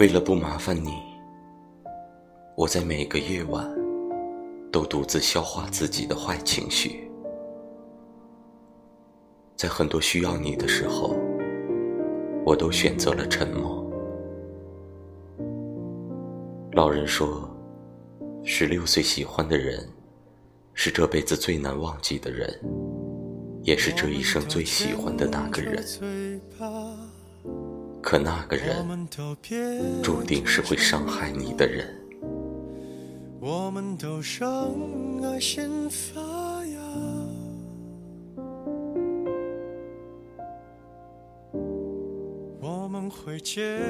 为了不麻烦你，我在每个夜晚都独自消化自己的坏情绪。在很多需要你的时候，我都选择了沉默。老人说，十六岁喜欢的人，是这辈子最难忘记的人，也是这一生最喜欢的那个人。可那个人，注定是会伤害你的人。我们都让爱先发芽，我们会结。